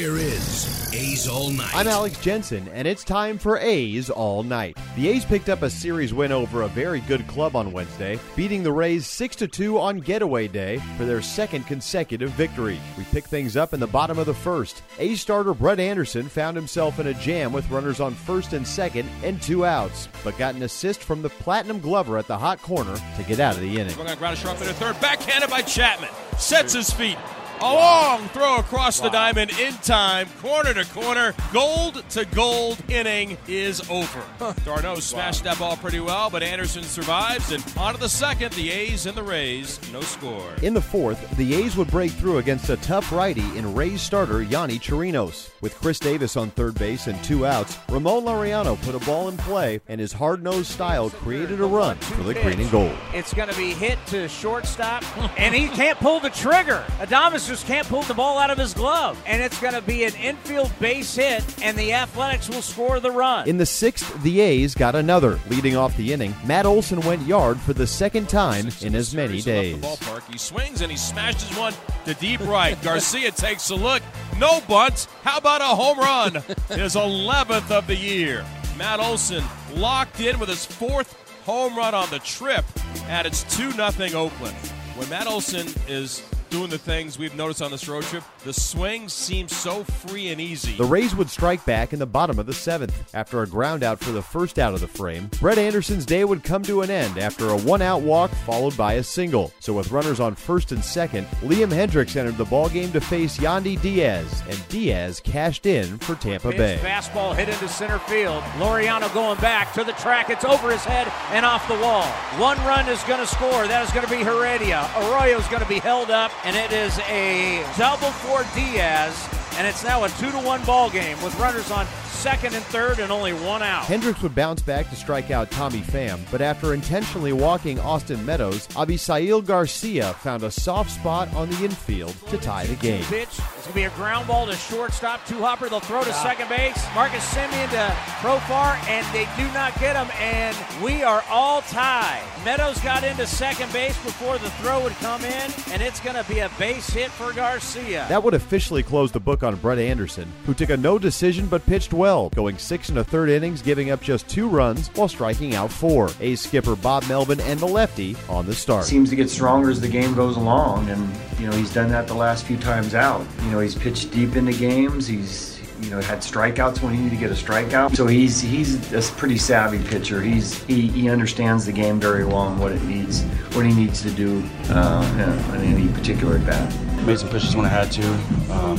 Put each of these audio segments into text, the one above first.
Here is A's All Night. I'm Alex Jensen, and it's time for A's All Night. The A's picked up a series win over a very good club on Wednesday, beating the Rays 6 2 on getaway day for their second consecutive victory. We pick things up in the bottom of the first. A's starter Brett Anderson found himself in a jam with runners on first and second and two outs, but got an assist from the Platinum Glover at the hot corner to get out of the inning. We're going to ground a sharp into third. Backhanded by Chapman. Sets his feet. A long throw across the diamond in time, corner to corner, gold to gold. Inning is over. d'Arnaud smashed that ball pretty well, but Anderson survives. And on to the second, the A's and the Rays, no score. In the fourth, the A's would break through against a tough righty in Rays starter Yonny Chirinos. With Khris Davis on third base and two outs, Ramon Laureano put a ball in play, and his hard-nosed style created a run for the green and gold. It's going to be hit to shortstop, and he can't pull the trigger. Adames just can't pull the ball out of his glove, and it's going to be an infield base hit, and the Athletics will score the run. In the sixth, the A's got another. Leading off the inning, Matt Olson went yard for the second time in as many days. Ballpark. He swings and he smashes one to deep right. Garcia takes a look. No bunt. How about a home run? His 11th of the year. Matt Olson locked in with his fourth home run on the trip, and it's 2 0 Oakland. When Matt Olson is doing the things we've noticed on this road trip, the swing seems so free and easy. The Rays would strike back in the bottom of the seventh. After a ground out for the first out of the frame, Brett Anderson's day would come to an end after a one out walk followed by a single. So, with runners on first and second, Liam Hendriks entered the ballgame to face Yandy Diaz, and Diaz cashed in for Tampa Bay. His fastball hit into center field. Laureano going back to the track. It's over his head and off the wall. One run is going to score. That is going to be Heredia. Arroyo is going to be held up and it is a double for Diaz, and it's now a two to one ball game with runners on second and third and only one out. Hendriks would bounce back to strike out Tommy Pham, but after intentionally walking Austin Meadows, Avisail Garcia found a soft spot on the infield to tie the game. Pitch. It's going to be a ground ball to shortstop. Two hopper. They'll throw to second base. Marcus Semien to Profar, and they do not get him. And we are all tied. Meadows got into second base before the throw would come in, and it's going to be a base hit for Garcia. That would officially close the book on Brett Anderson, who took a no decision but pitched well, going six and a third innings, giving up just two runs while striking out four. A's skipper Bob Melvin and the lefty on the start. Seems to get stronger as the game goes along, and you know he's done that the last few times out. You know he's pitched deep into games. He's you know had strikeouts when he needed to get a strikeout. So he's he's a pretty savvy pitcher. He's he, he understands the game very well and what it needs, what he needs to do uh, in any particular at bat. Made some pitches when I had to. Um,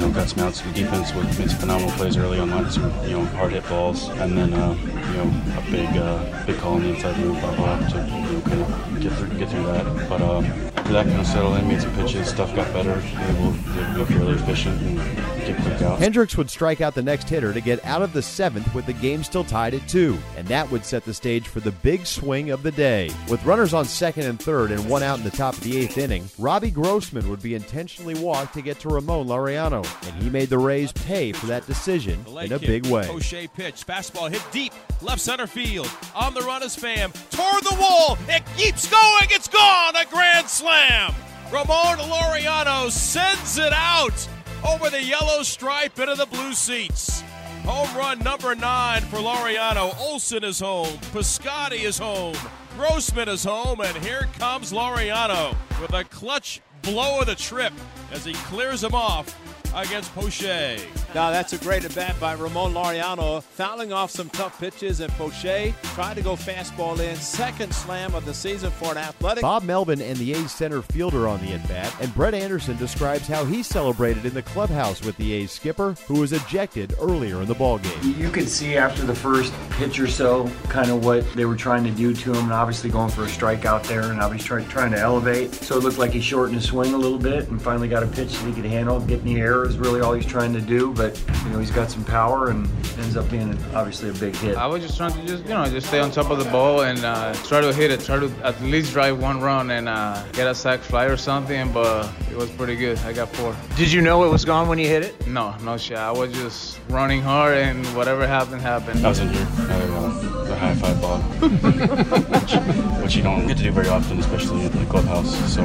you know, got some outs of defense with made some phenomenal plays early on, landed some you know hard hit balls, and then uh, you know a big uh, big call on the inside move by Bob to you know kind of get through get through that. But after that kind of settled in, made some pitches, stuff got better, able to be fairly efficient and get quick out. Hendriks would strike out the next hitter to get out of the seventh with the game still tied at two, and that would set the stage for the big swing of the day. With runners on second and third and one out in the top of the eighth inning, Robbie Grossman would be intentionally walked to get to Ramon Laureano, and he made the Rays pay for that decision in a big way. O'Shea pitch, fastball hit deep, left center field. On the run is Pham, toward the wall. It keeps going. It's gone. A grand slam. Ramon Laureano sends it out over the yellow stripe into the blue seats. Home run number nine for Laureano. Olson is home. Piscotti is home. Grossman is home. And here comes Laureano with a clutch blow of the trip as he clears him off against Poche. Now that's a great at bat by Ramon Laureano, fouling off some tough pitches, and Poche tried to go fastball in. Second slam of the season for an athletic. Bob Melvin and the A's center fielder on the at bat, and Brett Anderson describes how he celebrated in the clubhouse with the A's skipper, who was ejected earlier in the ballgame. You could see after the first pitch or so, kind of what they were trying to do to him, and obviously going for a strikeout there, and obviously try, trying to elevate. So it looked like he shortened his swing a little bit, and finally got a pitch that he could handle. Getting the air is really all he's trying to do, but you know he's got some power and ends up being obviously a big hit. I was just trying to just you know just stay on top of the ball and uh, try to hit it, try to at least drive one run and uh, get a sac fly or something. But it was pretty good. I got four. Did you know it was gone when you hit it? No, no shot. I was just running hard and whatever happened happened. I was injured. I the high five ball, which, which you don't get to do very often, especially at the clubhouse. So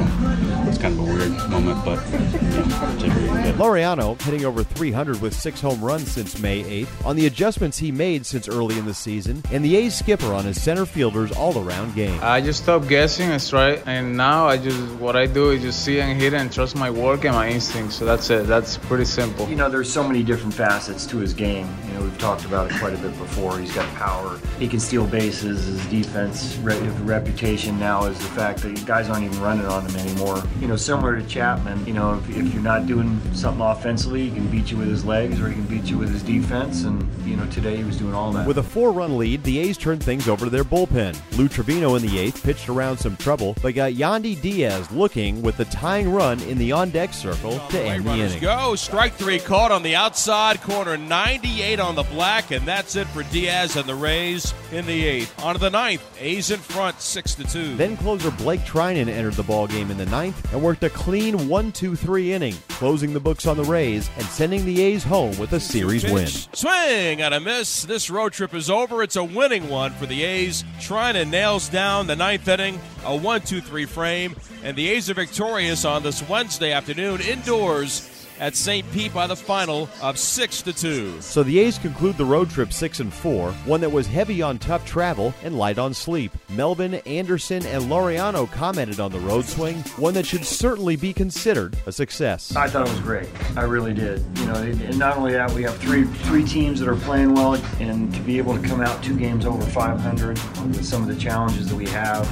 it's kind of a weird moment, but you know, take what you can get. Laureano hitting over 300 with six home runs since May 8th on the adjustments he made since early in the season, and the A's skipper on his center fielder's all-around game. I just stopped guessing and strike, and now I just what I do is just see and hit and trust my work and my instincts. So that's it. That's pretty simple. You know, there's so many different facets to his game. You know, we've talked about it quite a bit before. He's got power. He can steal bases. His defense re- reputation now is the fact that guys aren't even running on him anymore. You know, similar to Chapman. You know, if, if you're not doing something offensively, he can beat you with his legs or he can beat you with his defense. And you know, today he was doing all that. With a four-run lead, the A's turned things over to their bullpen. Lou Trivino in the eighth pitched around some trouble, but got Yandy Diaz looking with the tying run in the on-deck circle to end the inning. go. Strike three caught on the outside corner, 98 on the black, and that's it for Diaz and the Rays in the eighth. On to the ninth, A's in front, six to two. Then closer Blake Treinen entered the ballgame in the ninth and worked a clean 1-2-3 inning, closing the books on the Rays and sending the A's home with a series win. Swing and a miss. This road trip is over. It's a winning one for the A's. Treinen to nails down the ninth inning, a 1 2 3 frame. And the A's are victorious on this Wednesday afternoon indoors at St. Pete by the final of 6 to 2. So the A's conclude the road trip 6 and 4, one that was heavy on tough travel and light on sleep. Melvin, Anderson, and Laureano commented on the road swing, one that should certainly be considered a success. I thought it was great. I really did. You know, and not only that, we have three three teams that are playing well, and to be able to come out two games over 500 with some of the challenges that we have,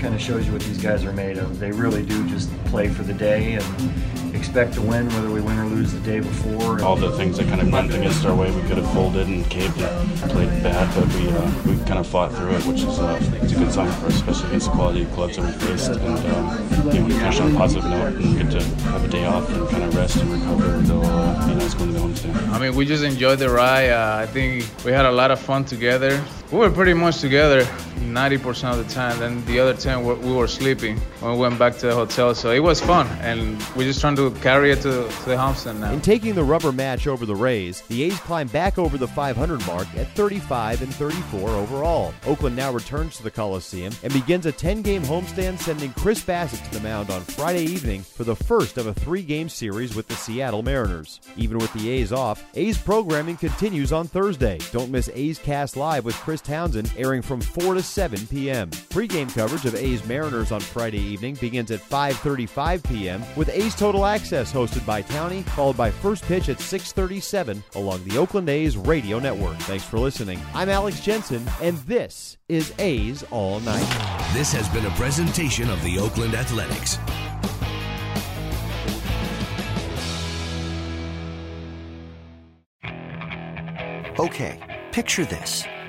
kind of shows you what these guys are made of. They really do just play for the day and expect to win, whether we win or lose the day before. All the things that kind of went against our way, we could have folded and caved and played bad, but we uh, we kind of fought through it, which is uh, it's a good sign for us, especially against the quality of clubs that we faced. And um, you know, to finish on a positive note and get to have a day off and kind of rest and recover, it'll uh, be nice going to the homestand. I mean, we just enjoyed the ride. Uh, I think we had a lot of fun together. We were pretty much together 90% of the time. Then the other 10 we we were sleeping when we went back to the hotel. So it was fun, and we're just trying to carry it to, to the homestand now. Uh, In taking the rubber match over the Rays, the A's climb back over the 500 mark at 35 and 34 overall. Oakland now returns to the Coliseum and begins a 10-game homestand, sending Chris Bassitt to the mound on Friday evening for the first of a three-game series with the Seattle Mariners. Even with the A's off, A's programming continues on Thursday. Don't miss A's Cast Live with Chris Townsend, airing from 4 to 7 p.m. Pre-game coverage of A's Mariners on Friday evening begins at 5:35 p.m. with A's Total Access hosted by Towney, followed by first pitch at 6:37 along the Oakland A's radio network. Thanks for listening. I'm Alex Jensen, and this is A's All Night. This has been a presentation of the Oakland Athletics. Okay, picture this.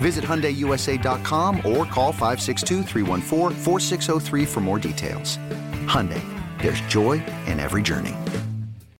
Visit HyundaiUSA.com or call 562-314-4603 for more details. Hyundai, there's joy in every journey.